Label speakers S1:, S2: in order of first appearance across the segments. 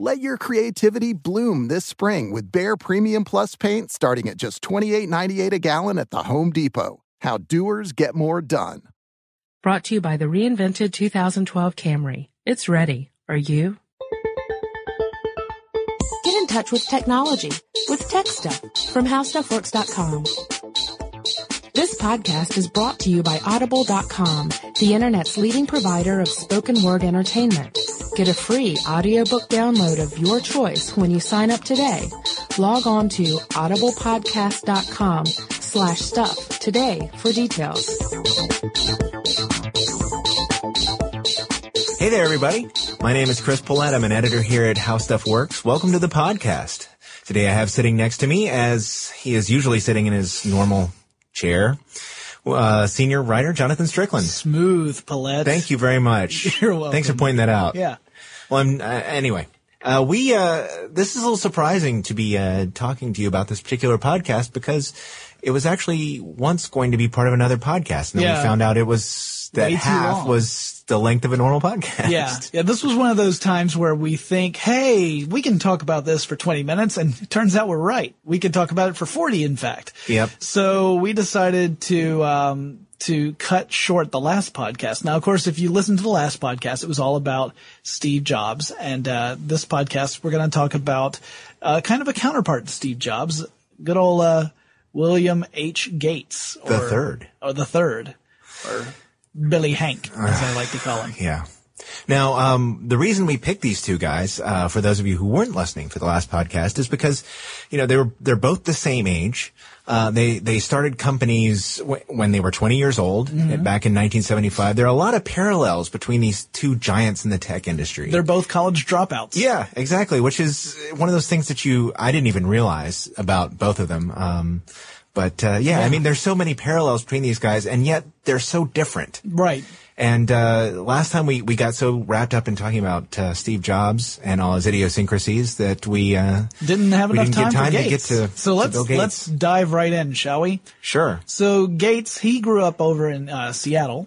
S1: Let your creativity bloom this spring with Behr Premium Plus paint starting at just $28.98 a gallon at the Home Depot. How doers get more done.
S2: Brought to you by the reinvented 2012 Camry. It's ready. Are you? Get in touch with technology with Tech Stuff from HowStuffWorks.com. This podcast is brought to you by Audible.com, the internet's leading provider of spoken word entertainment. Get a free audiobook download of your choice when you sign up today. Log on to audiblepodcast.com slash stuff today for details.
S3: Hey there, everybody. My name is Chris Pollette. I'm an editor here at How Stuff Works. Welcome to the podcast. Today I have sitting next to me, as he is usually sitting in his normal chair, uh, senior writer Jonathan Strickland.
S4: Smooth, Pollette.
S3: Thank you very much.
S4: You're welcome.
S3: Thanks for pointing that out.
S4: Yeah.
S3: Well, I'm, uh, anyway, uh, we, uh, this is a little surprising to be, uh, talking to you about this particular podcast because it was actually once going to be part of another podcast. And then
S4: Yeah.
S3: we found out it was that
S4: Way
S3: half was the length of a normal podcast.
S4: Yeah. Yeah. This was one of those times where we think, hey, we can talk about this for 20 minutes. And it turns out we're right. We can talk about it for 40, in fact.
S3: Yep.
S4: So we decided to, um, to cut short the last podcast. Now, of course, if you listen to the last podcast, it was all about Steve Jobs. And, uh, this podcast, we're going to talk about, uh, kind of a counterpart to Steve Jobs. Good old, uh, William H. Gates. Or,
S3: The third.
S4: Or the third. Or Billy Hank, as I like to call him.
S3: Yeah. Now, um, the reason we picked these two guys, uh, for those of you who weren't listening for the last podcast, is because, you know, they were they're both the same age. Uh, they they started companies w- when they were 20 years old,
S4: Mm-hmm.
S3: back in 1975. There are a lot of parallels between these two giants in the tech industry.
S4: They're both college dropouts.
S3: Yeah, exactly. Which is one of those things that you I didn't even realize about both of them. Um, but uh, yeah, I mean, there's so many parallels between these guys, and yet they're so different.
S4: Right.
S3: And uh, last time we, we got so wrapped up in talking about uh, Steve Jobs and all his idiosyncrasies that we uh,
S4: Didn't have
S3: we
S4: enough
S3: didn't
S4: time,
S3: time to get to
S4: so
S3: to
S4: let's
S3: Bill Gates.
S4: let's dive right in, shall we?
S3: sure.
S4: So Gates, he grew up over in uh, Seattle,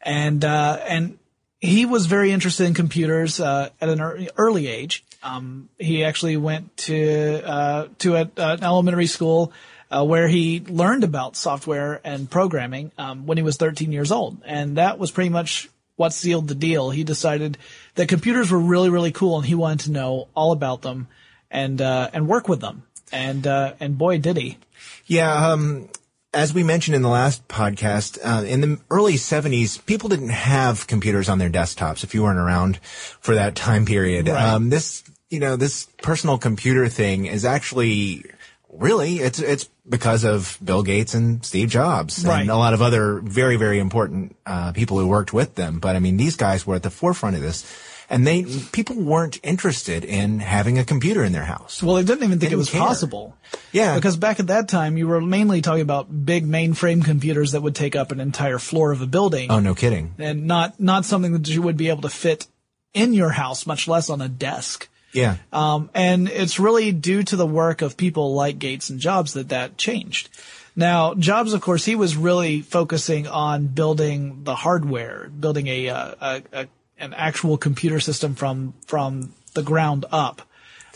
S4: and uh, and he was very interested in computers uh, at an early age. Um, he actually went to uh, to a, an elementary school uh, where he learned about software and programming um, when he was 13 years old, and that was pretty much what sealed the deal. He decided that computers were really, really cool and he wanted to know all about them and, uh, and work with them. And, uh, and boy, did he.
S3: Yeah, um, as we mentioned in the last podcast, uh, in the early 70s, people didn't have computers on their desktops if you weren't around for that time period.
S4: Right.
S3: Um, this, you know, this personal computer thing is actually really, it's, it's because of Bill Gates and Steve Jobs
S4: Right.
S3: and a lot of other very, very important, uh, people who worked with them. But I mean, these guys were at the forefront of this. And they, people weren't interested in having a computer in their house.
S4: Well, they didn't even think it
S3: Didn't
S4: was
S3: care.
S4: possible.
S3: Yeah.
S4: Because back at that time, you were mainly talking about big mainframe computers that would take up an entire floor of a building.
S3: Oh, no kidding.
S4: and not not something that you would be able to fit in your house, much less on a desk.
S3: Yeah.
S4: Um, and it's really due to the work of people like Gates and Jobs that that changed. Now, Jobs, of course, he was really focusing on building the hardware, building a, uh, a, a an actual computer system from from the ground up.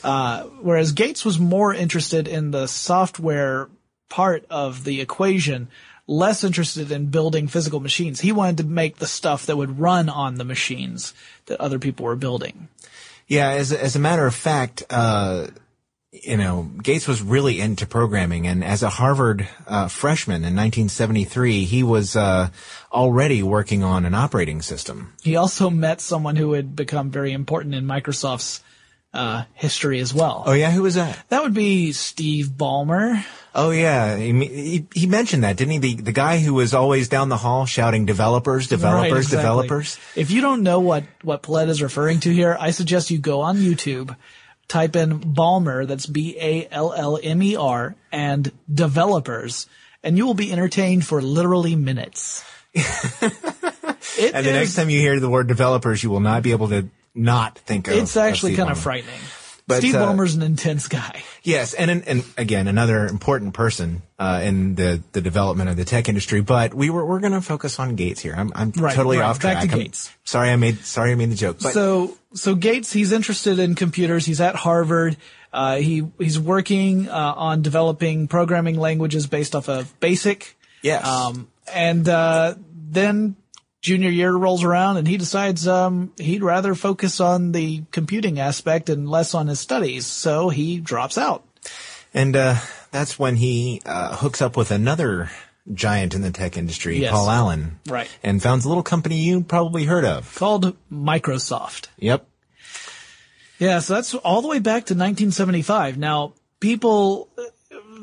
S4: Uh, whereas Gates was more interested in the software part of the equation, less interested in building physical machines. He wanted to make the stuff that would run on the machines that other people were building.
S3: Yeah, as a, as a matter of fact, uh, you know, Gates was really into programming, and as a Harvard uh, freshman in 1973, he was uh, already working on an operating system.
S4: He also met someone who would become very important in Microsoft's uh, history as well.
S3: Oh yeah, who was that?
S4: That would be Steve Ballmer.
S3: Oh yeah, he, he, he mentioned that, didn't he? The the guy who was always down the hall shouting "developers, developers,
S4: Right, exactly.
S3: developers."
S4: If you don't know what what Pollette is referring to here, I suggest you go on YouTube, type in Ballmer, that's B A L L M E R, and developers, and you will be entertained for literally minutes.
S3: And the
S4: is-
S3: next time you hear the word "developers," you will not be able to not think of.
S4: it's actually kind of frightening.
S3: But,
S4: Steve
S3: uh,
S4: Ballmer's an intense guy.
S3: Yes, and and, again, another important person uh, in the, the development of the tech industry. But we were we're going to focus on Gates here. I'm I'm
S4: Right,
S3: totally
S4: right,
S3: off
S4: back
S3: track.
S4: to
S3: I'm-
S4: Gates.
S3: sorry, I made sorry I made the joke. But
S4: so so Gates, he's interested in computers. He's at Harvard. Uh, he he's working uh, on developing programming languages based off of BASIC.
S3: Yes.
S4: Um, and uh, then junior year rolls around, and he decides um, he'd rather focus on the computing aspect and less on his studies. So he drops out.
S3: and uh, that's when he uh, hooks up with another giant in the tech industry,
S4: Yes.
S3: Paul Allen,
S4: Right.
S3: and founds a little company you probably heard of.
S4: Called Microsoft.
S3: Yep.
S4: Yeah, so that's all the way back to 1975. Now, people,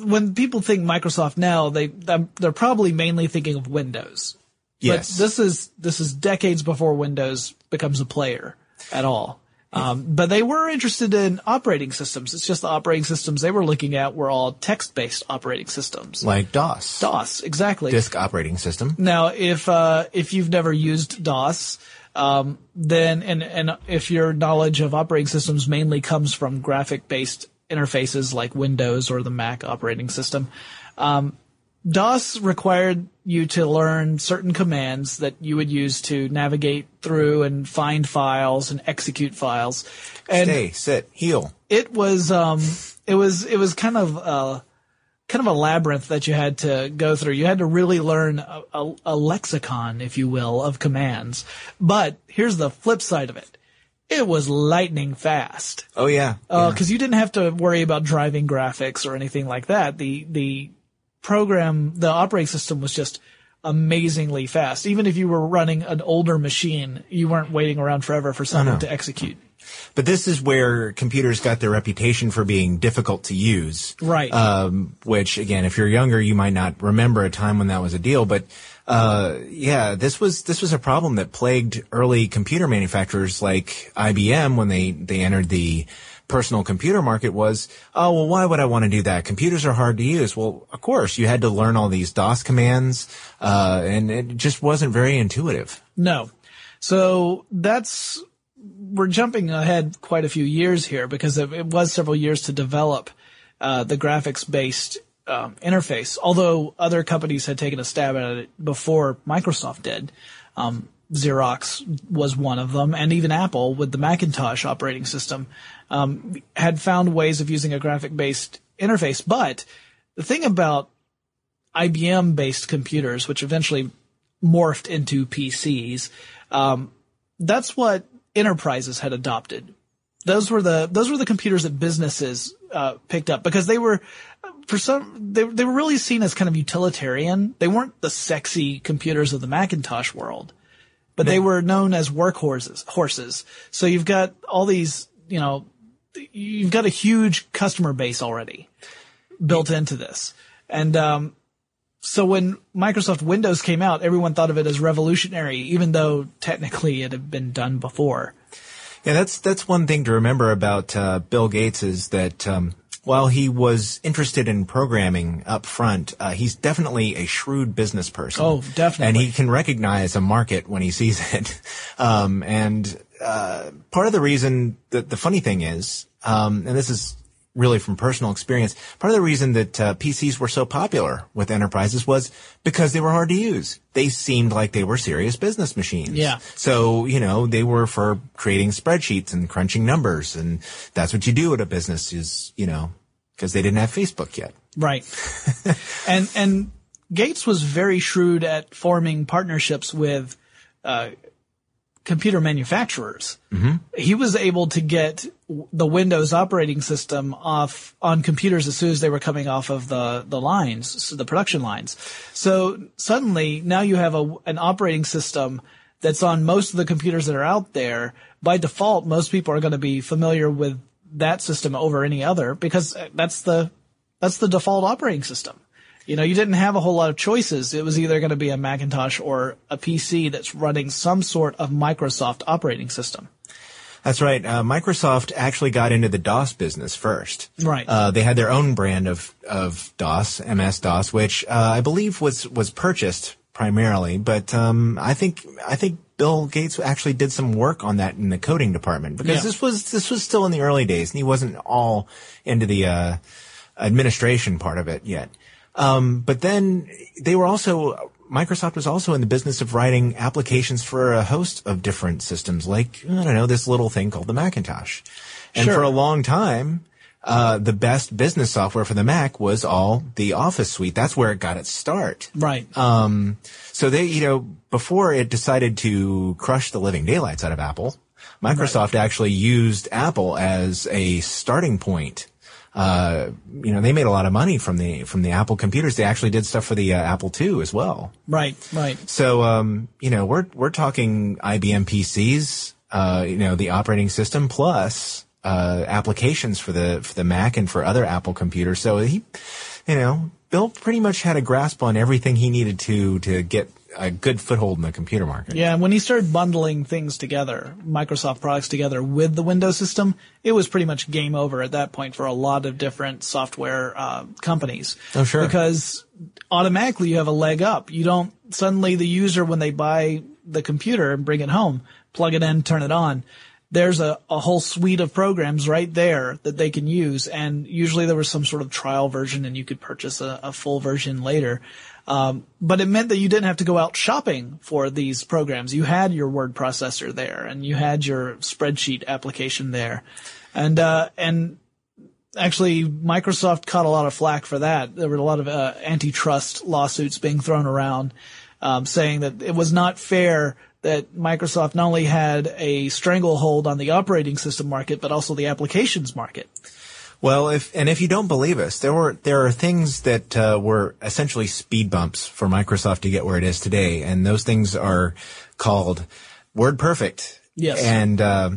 S4: when people think Microsoft now, they they're probably mainly thinking of Windows.
S3: Yes.
S4: But this is this is decades before Windows becomes a player at all. Um, but they were interested in operating systems. It's just the operating systems they were looking at were all text-based operating systems.
S3: like DOS,
S4: DOS, exactly.
S3: disk operating system.
S4: Now, if uh, if you've never used DOS, um, then and and if your knowledge of operating systems mainly comes from graphic-based interfaces like Windows or the Mac operating system, um, DOS required you to learn certain commands that you would use to navigate through and find files and execute files. And
S3: Stay, sit, heel.
S4: it was um it was it was kind of uh kind of a labyrinth that you had to go through. You had to really learn a, a, a lexicon, if you will, of commands. But here's the flip side of it. It was lightning fast.
S3: Oh yeah.
S4: Uh, cause you didn't have to worry about driving graphics or anything like that. The, the program, the operating system was just amazingly fast. Even if you were running an older machine, you weren't waiting around forever for something to execute.
S3: But this is where computers got their reputation for being difficult to use.
S4: Right.
S3: Um, which again, if you're younger, you might not remember a time when that was a deal. But, uh, yeah, this was, this was a problem that plagued early computer manufacturers like IBM when they, they entered the personal computer market was, oh, well, why would I want to do that? Computers are hard to use. Well, of course, you had to learn all these DOS commands, uh, and it just wasn't very intuitive.
S4: No. So that's, we're jumping ahead quite a few years here because it, was several years to develop, uh, the graphics based, um, interface. Although other companies had taken a stab at it before Microsoft did. Um, Xerox was one of them, and even Apple with the Macintosh operating system um, had found ways of using a graphic-based interface. But the thing about IBM-based computers, which eventually morphed into PCs, Um, that's what enterprises had adopted. Those were the those were the computers that businesses uh, picked up because they were for some they they were really seen as kind of utilitarian. They weren't the sexy computers of the Macintosh world, but they were known as workhorses. Horses. So you've got all these, you know, you've got a huge customer base already built into this, and um, so when Microsoft Windows came out, everyone thought of it as revolutionary, even though technically it had been done before.
S3: Yeah, that's that's one thing to remember about uh, Bill Gates is that um, while he was interested in programming up front, uh, he's definitely a shrewd business person.
S4: Oh, definitely.
S3: And he can recognize a market when he sees it. Um, and uh, part of the reason that the funny thing is, um, and this is really from personal experience, part of the reason that uh, PCs were so popular with enterprises was because they were hard to use. They seemed like they were serious business machines.
S4: Yeah.
S3: So, you know, they were for creating spreadsheets and crunching numbers. And that's what you do at a business is, you know, because they didn't have Facebook yet.
S4: Right. and and Gates was very shrewd at forming partnerships with uh, computer manufacturers. Mm-hmm. He was able to get the Windows operating system off on computers as soon as they were coming off of the the lines, so the production lines. So suddenly now you have a an operating system that's on most of the computers that are out there. By default, most people are going to be familiar with that system over any other because that's the that's the default operating system. You know, you didn't have a whole lot of choices. It was either going to be a Macintosh or a PC that's running some sort of Microsoft operating system.
S3: That's right. Uh, Microsoft actually got into the DOS business first.
S4: Right.
S3: Uh, they had their own brand of of DOS, MS DOS, which uh, I believe was was purchased primarily. But um, I think I think Bill Gates actually did some work on that in the coding department because
S4: Yeah.
S3: this was this was still in the early days, and he wasn't all into the uh, administration part of it yet. Um, but then they were also Microsoft was also in the business of writing applications for a host of different systems, like I don't know this little thing called the Macintosh. And
S4: Sure.
S3: for a long time, uh, the best business software for the Mac was all the Office suite. That's where it got its start.
S4: Right.
S3: Um, so they, you know, before it decided to crush the living daylights out of Apple, Microsoft actually used Apple as a starting point. Uh, you know, they made a lot of money from the from the Apple computers. They actually did stuff for the uh, Apple II as well.
S4: right. Right.
S3: So, um, you know, we're we're talking IBM PCs, uh, you know, the operating system plus uh, applications for the for the Mac and for other Apple computers. So he, you know, Bill pretty much had a grasp on everything he needed to to get a good foothold in the computer market.
S4: Yeah, and when he started bundling things together, Microsoft products together with the Windows system, it was pretty much game over at that point for a lot of different software uh, companies.
S3: Oh, sure.
S4: Because automatically you have a leg up. You don't suddenly the user when they buy the computer and bring it home, plug it in, turn it on. There's a, a whole suite of programs right there that they can use, and usually there was some sort of trial version, and you could purchase a, a full version later. Um, but it meant that you didn't have to go out shopping for these programs. You had your word processor there, and you had your spreadsheet application there, and uh, and actually Microsoft caught a lot of flack for that. There were a lot of uh, antitrust lawsuits being thrown around, um, saying that it was not fair that Microsoft not only had a stranglehold on the operating system market, but also the applications market.
S3: Well, if and if you don't believe us, there were there are things that uh, were essentially speed bumps for Microsoft to get where it is today, and those things are called WordPerfect.
S4: Yes.
S3: And uh,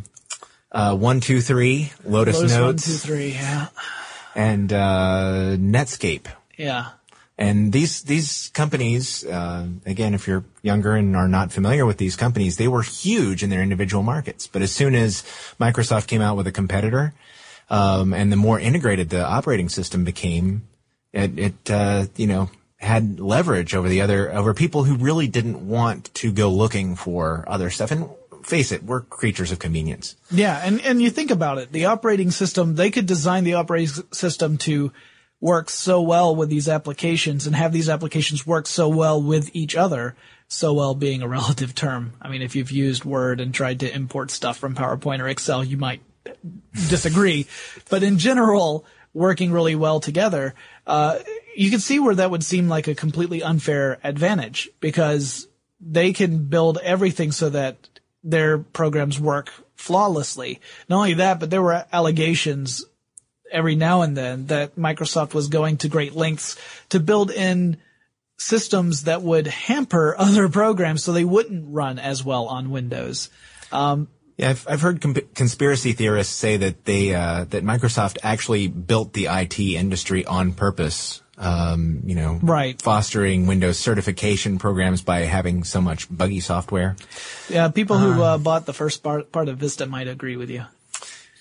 S3: uh, one two three Lotus,
S4: Lotus
S3: Notes
S4: two, three, yeah,
S3: and uh, Netscape.
S4: yeah.
S3: And these these companies, uh, again, if you're younger and are not familiar with these companies, they were huge in their individual markets. But as soon as Microsoft came out with a competitor, um, and the more integrated the operating system became, it, it uh, you know had leverage over the other over people who really didn't want to go looking for other stuff. And face it, we're creatures of convenience.
S4: Yeah, and, and you think about it, the operating system, they could design the operating system to work so well with these applications and have these applications work so well with each other. So well being a relative term. I mean, if you've used Word and tried to import stuff from PowerPoint or Excel, you might disagree. but in general, working really well together, uh, you can see where that would seem like a completely unfair advantage because they can build everything so that their programs work flawlessly. Not only that, but there were allegations every now and then that Microsoft was going to great lengths to build in systems that would hamper other programs so they wouldn't run as well on Windows. Um,
S3: yeah, I've, I've heard comp- conspiracy theorists say that they uh, that Microsoft actually built the IT industry on purpose. Um, you know,
S4: right.
S3: fostering Windows certification programs by having so much buggy software.
S4: Yeah, people who uh, bought the first part, part of Vista might agree with you.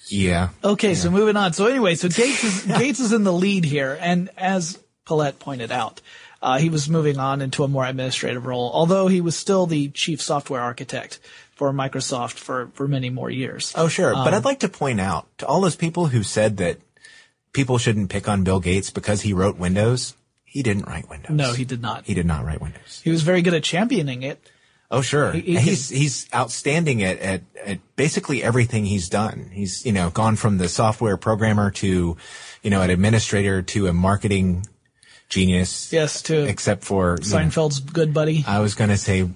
S3: Yeah.
S4: Okay,
S3: yeah.
S4: so moving on. So anyway, so Gates is Gates is in the lead here, and as Pollette pointed out, uh, he was moving on into a more administrative role, although he was still the chief software architect for Microsoft for, for many more years.
S3: Oh, sure.
S4: Um,
S3: but I'd like to point out to all those people who said that people shouldn't pick on Bill Gates because he wrote Windows. He didn't write Windows.
S4: No, he did not.
S3: He did not write Windows.
S4: He was very good at championing it.
S3: Oh, sure.
S4: He- he
S3: he's he's outstanding at, at at basically everything he's done. He's you know gone from the software programmer to you know an administrator to a marketing genius.
S4: Yes, to
S3: Except for you know,
S4: Seinfeld's good buddy.
S3: I was going to say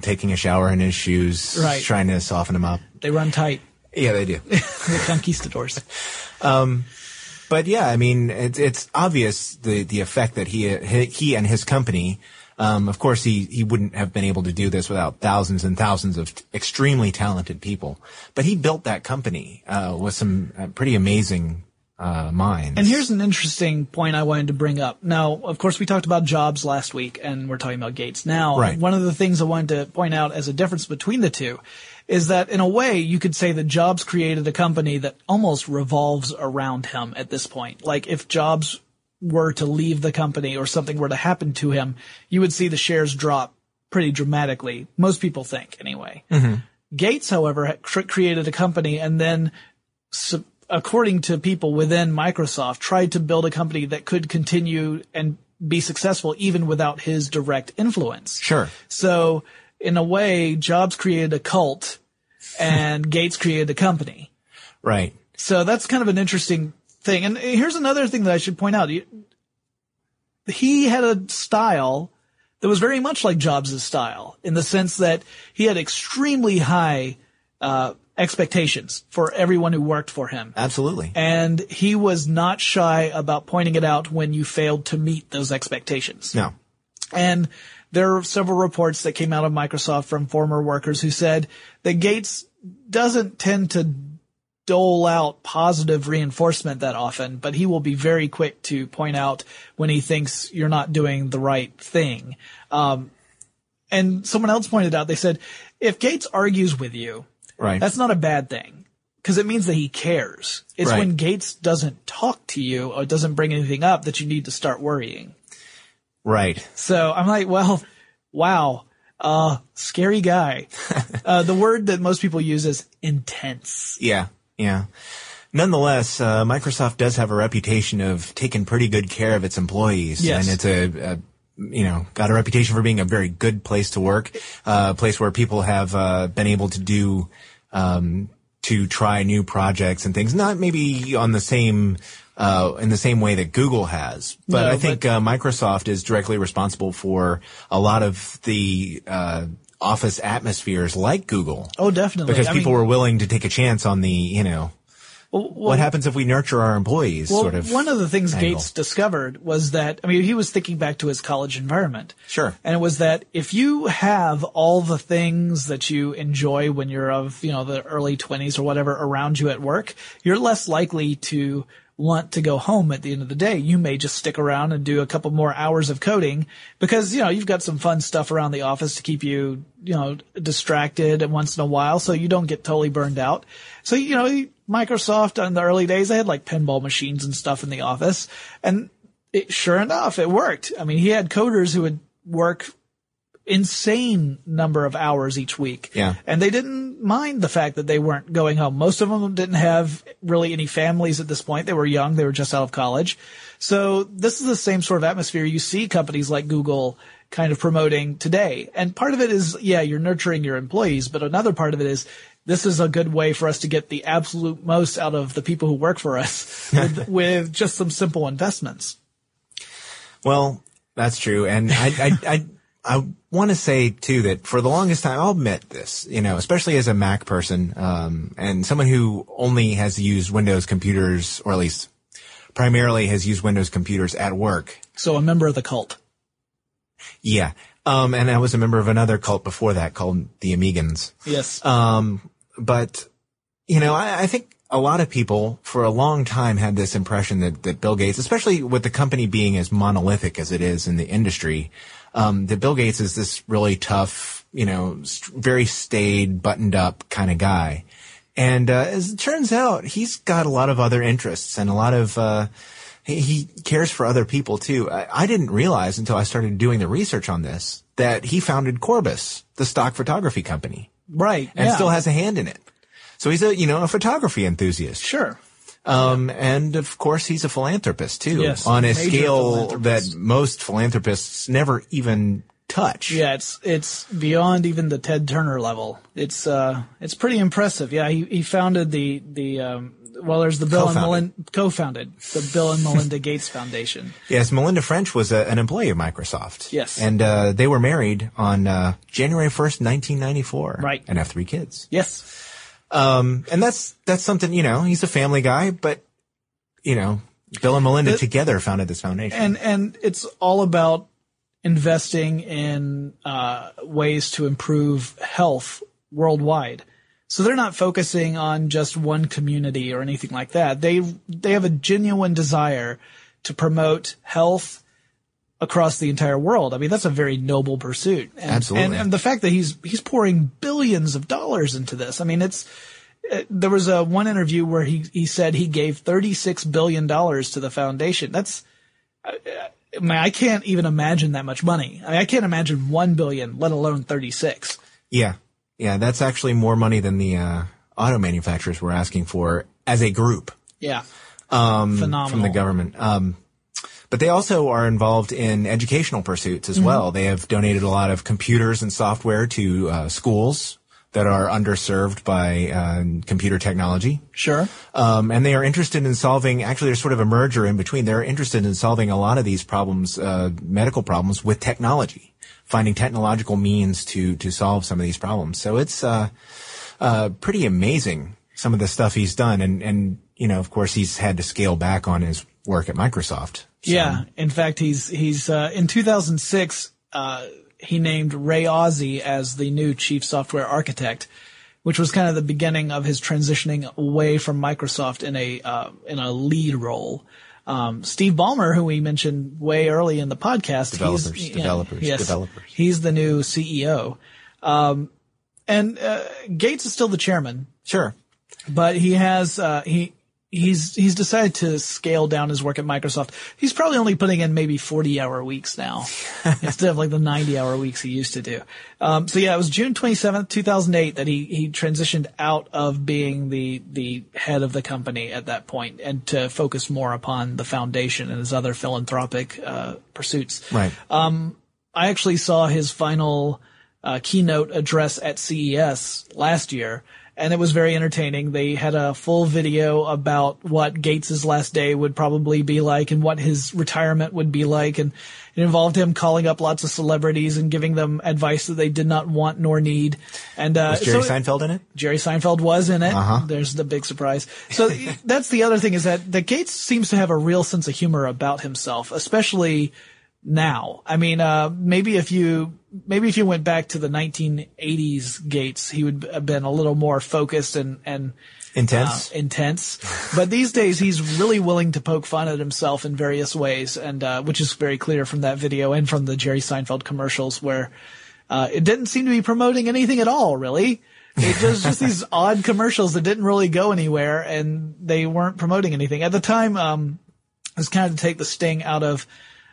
S3: taking a shower in his shoes,
S4: Right.
S3: trying to soften him up.
S4: They run tight.
S3: Yeah, they do.
S4: the conquistadors.
S3: But yeah, I mean, it's it's obvious the the effect that he he, he and his company. Um, of course, he he wouldn't have been able to do this without thousands and thousands of t- extremely talented people. But he built that company uh, with some uh, pretty amazing uh, minds.
S4: And here's an interesting point I wanted to bring up. Now, of course, we talked about Jobs last week, and we're talking about Gates now.
S3: Right.
S4: One of the things I wanted to point out as a difference between the two is that, in a way, you could say that Jobs created a company that almost revolves around him at this point. Like, if Jobs were to leave the company or something were to happen to him, you would see the shares drop pretty dramatically. Most people think, anyway. Gates, however, created a company and then according to people within Microsoft, tried to build a company that could continue and be successful even without his direct influence.
S3: sure,
S4: So, in a way, Jobs created a cult and Gates created a company.
S3: right,
S4: So that's kind of an interesting thing. And here's another thing that I should point out. He- had a style that was very much like Jobs' style in the sense that he had extremely high uh, expectations for everyone who worked for him.
S3: absolutely.
S4: And he was not shy about pointing it out when you failed to meet those expectations.
S3: No,
S4: And there are several reports that came out of Microsoft from former workers who said that Gates doesn't tend to dole out positive reinforcement that often, but he will be very quick to point out when he thinks you're not doing the right thing. Um, and someone else pointed out, they said, if Gates argues with you,
S3: right.
S4: that's not a bad thing because it means that he cares. It's
S3: Right.
S4: when Gates doesn't talk to you or doesn't bring anything up that you need to start worrying.
S3: right.
S4: So I'm like, well, wow, uh, scary guy. uh, the word that most people use is intense.
S3: Yeah, yeah. Nonetheless, uh, Microsoft does have a reputation of taking pretty good care of its employees,
S4: Yes.
S3: and it's a, a you know got a reputation for being a very good place to work, uh, a place where people have uh, been able to do um, to try new projects and things. Not maybe on the same. Uh, in the same way that Google has, but
S4: No,
S3: I think uh, Microsoft is directly responsible for a lot of the uh, office atmospheres like Google
S4: Oh, definitely.
S3: because
S4: I
S3: people
S4: mean,
S3: were willing to take a chance on the you know
S4: well,
S3: what happens if we nurture our employees
S4: well,
S3: sort of
S4: one of the things
S3: angle.
S4: Gates discovered was that, I mean, he was thinking back to his college environment.
S3: Sure.
S4: And it was that if you have all the things that you enjoy when you're of, you know, the early 20s or whatever around you at work, you're less likely to want to go home at the end of the day. You may just stick around and do a couple more hours of coding because, you know, you've got some fun stuff around the office to keep you, you know, distracted once in a while so you don't get totally burned out. So, you know, Microsoft in the early days, they had like pinball machines and stuff in the office and it, sure enough, it worked. I mean, he had coders who would work insane number of hours each week.
S3: Yeah.
S4: And they didn't mind the fact that they weren't going home. Most of them didn't have really any families at this point. They were young. They were just out of college. So this is the same sort of atmosphere you see companies like Google kind of promoting today. And part of it is, yeah, you're nurturing your employees, but another part of it is this is a good way for us to get the absolute most out of the people who work for us with, with just some simple investments.
S3: well that's true and I, I i I want to say too that for the longest time, I'll admit this, you know, especially as a Mac person, um, and someone who only has used Windows computers, or at least primarily has used Windows computers at work.
S4: So a member of the cult.
S3: Yeah. Um, and I was a member of another cult before that called the Amigans.
S4: Yes.
S3: Um, but you know, I, I think a lot of people for a long time had this impression that, that Bill Gates, especially with the company being as monolithic as it is in the industry, um, that Bill Gates is this really tough, you know, very staid, buttoned up kind of guy. And uh, as it turns out, he's got a lot of other interests and a lot of. Uh, he, he cares for other people too. I, I didn't realize until I started doing the research on this that he founded Corbis, the stock photography company,
S4: right.
S3: and
S4: yeah.
S3: still has a hand in it. So he's a you know a photography enthusiast.
S4: Sure.
S3: Um, and of course he's a philanthropist too,
S4: Yes,
S3: on a scale that most philanthropists never even touch.
S4: Yeah, it's it's beyond even the Ted Turner level. It's uh it's pretty impressive. Yeah, he he founded the the um well there's the Bill and
S3: Co-founded.
S4: Melinda co-founded the Bill and Melinda Gates Foundation.
S3: Yes, Melinda French was a, an employee of Microsoft.
S4: Yes.
S3: and uh, they were married on uh, January first, nineteen ninety four.
S4: Right.
S3: and have three kids.
S4: Yes.
S3: Um, and that's that's something you know. He's a family guy, but you know, Bill and Melinda
S4: The-
S3: together founded this foundation.
S4: And and it's all about investing in uh, ways to improve health worldwide. So they're not focusing on just one community or anything like that. They they have a genuine desire to promote health across the entire world. I mean, that's a very noble pursuit. And,
S3: Absolutely.
S4: And, and the fact that he's he's pouring billions of dollars into this. I mean, it's uh, there was a one interview where he he said he gave 36 billion dollars to the foundation. That's I mean, I can't even imagine that much money. I mean, I can't imagine 1 billion, let alone 36.
S3: yeah, yeah, that's actually more money than the uh, auto manufacturers were asking for as a group.
S4: Yeah.
S3: um,
S4: Phenomenal.
S3: from the government. Um, but they also are involved in educational pursuits
S4: Mm-hmm.
S3: as well. They have donated a lot of computers and software to uh, schools that are underserved by uh, computer technology.
S4: Sure.
S3: Um, and they are interested in solving, actually there's sort of a merger in between. They're interested in solving a lot of these problems, uh, medical problems with technology, finding technological means to, to solve some of these problems. So it's, uh, uh, pretty amazing some of the stuff he's done. And, and, you know, of course he's had to scale back on his work at Microsoft. So-
S4: Yeah. In fact, he's, he's, uh, in 2006, uh, he named Ray Ozzie as the new chief software architect, which was kind of the beginning of his transitioning away from Microsoft in a, uh, in a lead role. Um, Steve Ballmer, who we mentioned way early in the podcast,
S3: Developers,
S4: he's,
S3: developers,
S4: yes,
S3: developers.
S4: He's the new CEO. Um, and, uh, Gates is still the chairman,
S3: Sure.
S4: but he has uh, he he's he's decided to scale down his work at Microsoft. He's probably only putting in maybe forty hour weeks now instead of like the ninety hour weeks he used to do. Um, so yeah, it was June twenty seventh, two thousand eight, that he he transitioned out of being the the head of the company at that point and to focus more upon the foundation and his other philanthropic uh, pursuits.
S3: Right.
S4: Um, I actually saw his final uh, keynote address at CES last year, and it was very entertaining. They had a full video about what Gates's last day would probably be like and what his retirement would be like, and it involved him calling up lots of celebrities and giving them advice that they did not want nor need. And uh,
S3: Was Jerry
S4: so-
S3: Seinfeld in it?
S4: Jerry Seinfeld was in it.
S3: Uh-huh.
S4: There's the big surprise. So that's the other thing is that that Gates seems to have a real sense of humor about himself, especially now. I mean, uh, maybe if you maybe if you went back to the 1980s Gates, he would have been a little more focused and and
S3: Intense.
S4: uh, intense. But these days, he's really willing to poke fun at himself in various ways, and uh, which is very clear from that video and from the Jerry Seinfeld commercials, where uh, it didn't seem to be promoting anything at all, really. It was just these odd commercials that didn't really go anywhere, and they weren't promoting anything at the time. Um, it was kind of to take the sting out of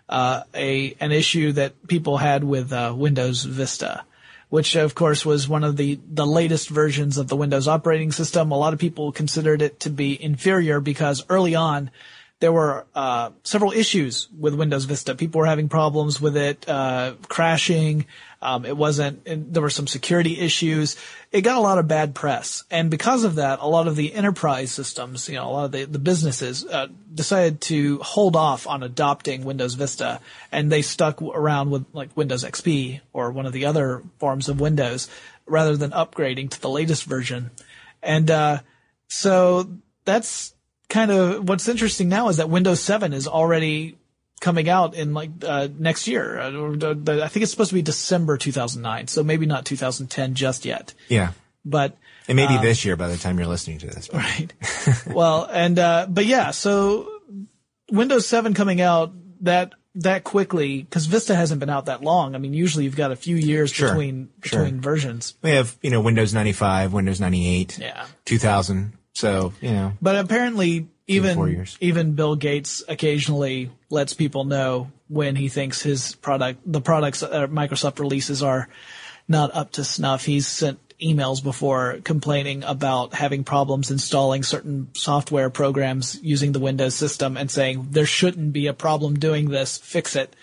S4: uh, a an issue that people had with uh, Windows Vista, which of course was one of the the latest versions of the Windows operating system. A lot of people considered it to be inferior because early on there were uh, several issues with Windows Vista. People were having problems with it uh, crashing. Um, it wasn't. There were some security issues. It got a lot of bad press, and because of that, a lot of the enterprise systems, you know, a lot of the, the businesses uh, decided to hold off on adopting Windows Vista, and they stuck around with like Windows XP or one of the other forms of Windows rather than upgrading to the latest version. And uh, so that's kind of what's interesting now is that Windows 7 is already coming out in like uh, next year. Uh, I think it's supposed to be December 2009, so maybe not 2010 just yet.
S3: Yeah.
S4: But
S3: it may be um, this year by the time you're listening to this.
S4: Right. well, and uh, but yeah, so Windows 7 coming out that that quickly because Vista hasn't been out that long. I mean, usually you've got a few years sure. between
S3: sure.
S4: between versions.
S3: We have you know Windows 95, Windows 98,
S4: yeah,
S3: 2000. So you know,
S4: but apparently even even Bill Gates occasionally lets people know when he thinks his product, the products that Microsoft releases are not up to snuff. He's sent emails before complaining about having problems installing certain software programs using the Windows system and saying there shouldn't be a problem doing this, fix it.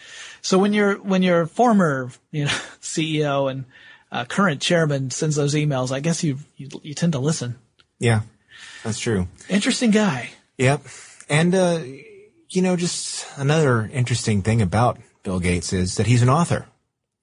S4: So when your when your former you know CEO and uh, current chairman sends those emails, I guess you, you you tend to listen.
S3: Yeah, that's true.
S4: Interesting guy.
S3: Yep. And, uh, you know, just another interesting thing about Bill Gates is that he's an author.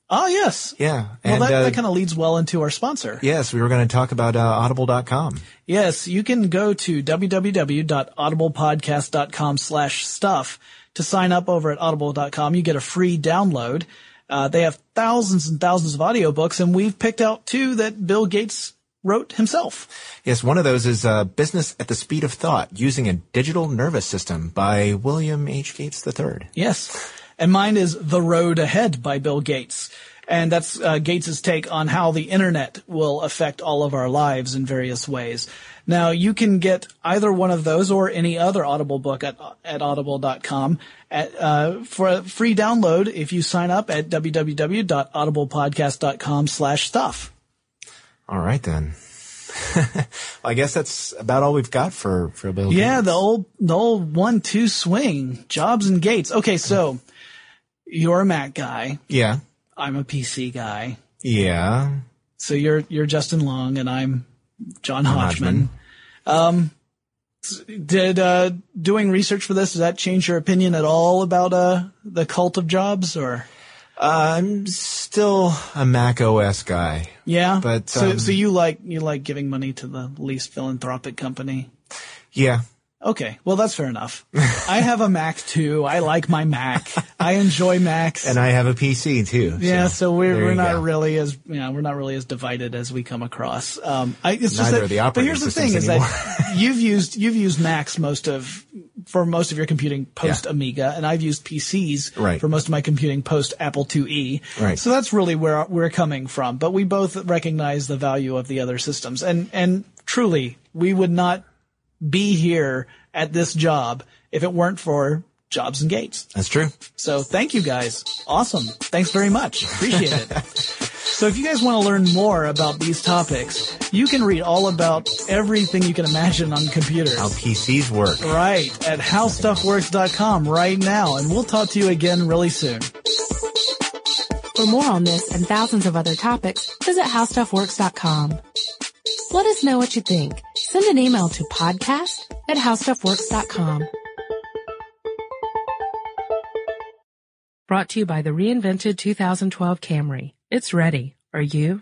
S4: Oh, yes.
S3: Yeah.
S4: And, well, that, uh, that kind of leads well into our sponsor.
S3: Yes, we were going to talk about uh, audible.com.
S4: Yes, you can go to www.audiblepodcast.com slash stuff to sign up over at audible.com. You get a free download. Uh, they have thousands and thousands of audiobooks, and we've picked out two that Bill Gates wrote himself.
S3: Yes, one of those is uh, Business at the Speed of Thought Using a Digital Nervous System by William H. Gates III.
S4: Yes. And mine is The Road Ahead by Bill Gates. And that's uh, Gates's take on how the internet will affect all of our lives in various ways. Now, you can get either one of those or any other Audible book at, at audible.com at, uh, for a free download if you sign up at www.audiblepodcast.com slash stuff.
S3: All right then. I guess that's about all we've got for for Bill.
S4: Yeah, Gates. the old the old one two swing, Jobs and Gates. Okay, so you're a Mac guy.
S3: Yeah.
S4: I'm a PC guy.
S3: Yeah.
S4: So you're you're Justin Long and I'm John Hodgman. Um, did uh, doing research for this does that change your opinion at all about uh, the cult of jobs or?
S3: I'm still a Mac OS guy.
S4: Yeah,
S3: but
S4: so um, so you like you like giving money to the least philanthropic company.
S3: Yeah,
S4: Okay, well that's fair enough. I have a Mac too. I like my Mac. I enjoy Macs.
S3: And I have a PC too.
S4: Yeah, so, so we're we're not go. really as you know, we're not really as divided as we come across. Um, I, it's
S3: Neither
S4: just
S3: that,
S4: but here's the thing
S3: anymore. is
S4: that you've used you've used Macs most of for most of your computing post yeah. Amiga, and I've used PCs
S3: right.
S4: for most of my computing post Apple IIe.
S3: Right.
S4: So that's really where we're coming from. But we both recognize the value of the other systems, and and truly, we would not be here at this job if it weren't for Jobs and Gates.
S3: That's true.
S4: So thank you guys. Awesome. Thanks very much. Appreciate it. so if you guys want to learn more about these topics, you can read all about everything you can imagine on computers.
S3: How PCs work.
S4: Right. At howstuffworks.com right now. And we'll talk to you again really soon.
S2: For more on this and thousands of other topics, visit howstuffworks.com. Let us know what you think. Send an email to podcast at howstuffworks.com. Brought to you by the reinvented 2012 Camry. It's ready. Are you?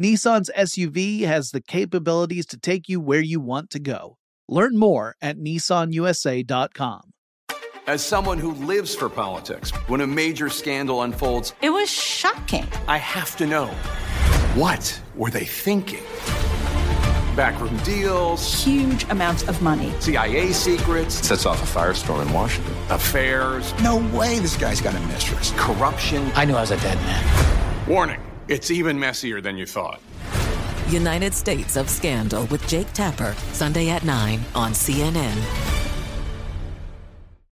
S4: Nissan's SUV has the capabilities to take you where you want to go. Learn more at nissanusa.com.
S5: As someone who lives for politics, when a major scandal unfolds,
S6: it was shocking.
S5: I have to know what were they thinking? Backroom deals,
S6: huge amounts of money,
S5: CIA secrets,
S7: sets off a firestorm in Washington,
S5: affairs.
S8: No way this guy's got a mistress.
S5: Corruption.
S9: I knew I was a dead man.
S5: Warning it's even messier than you thought.
S10: United States of Scandal with Jake Tapper, Sunday at 9 on CNN.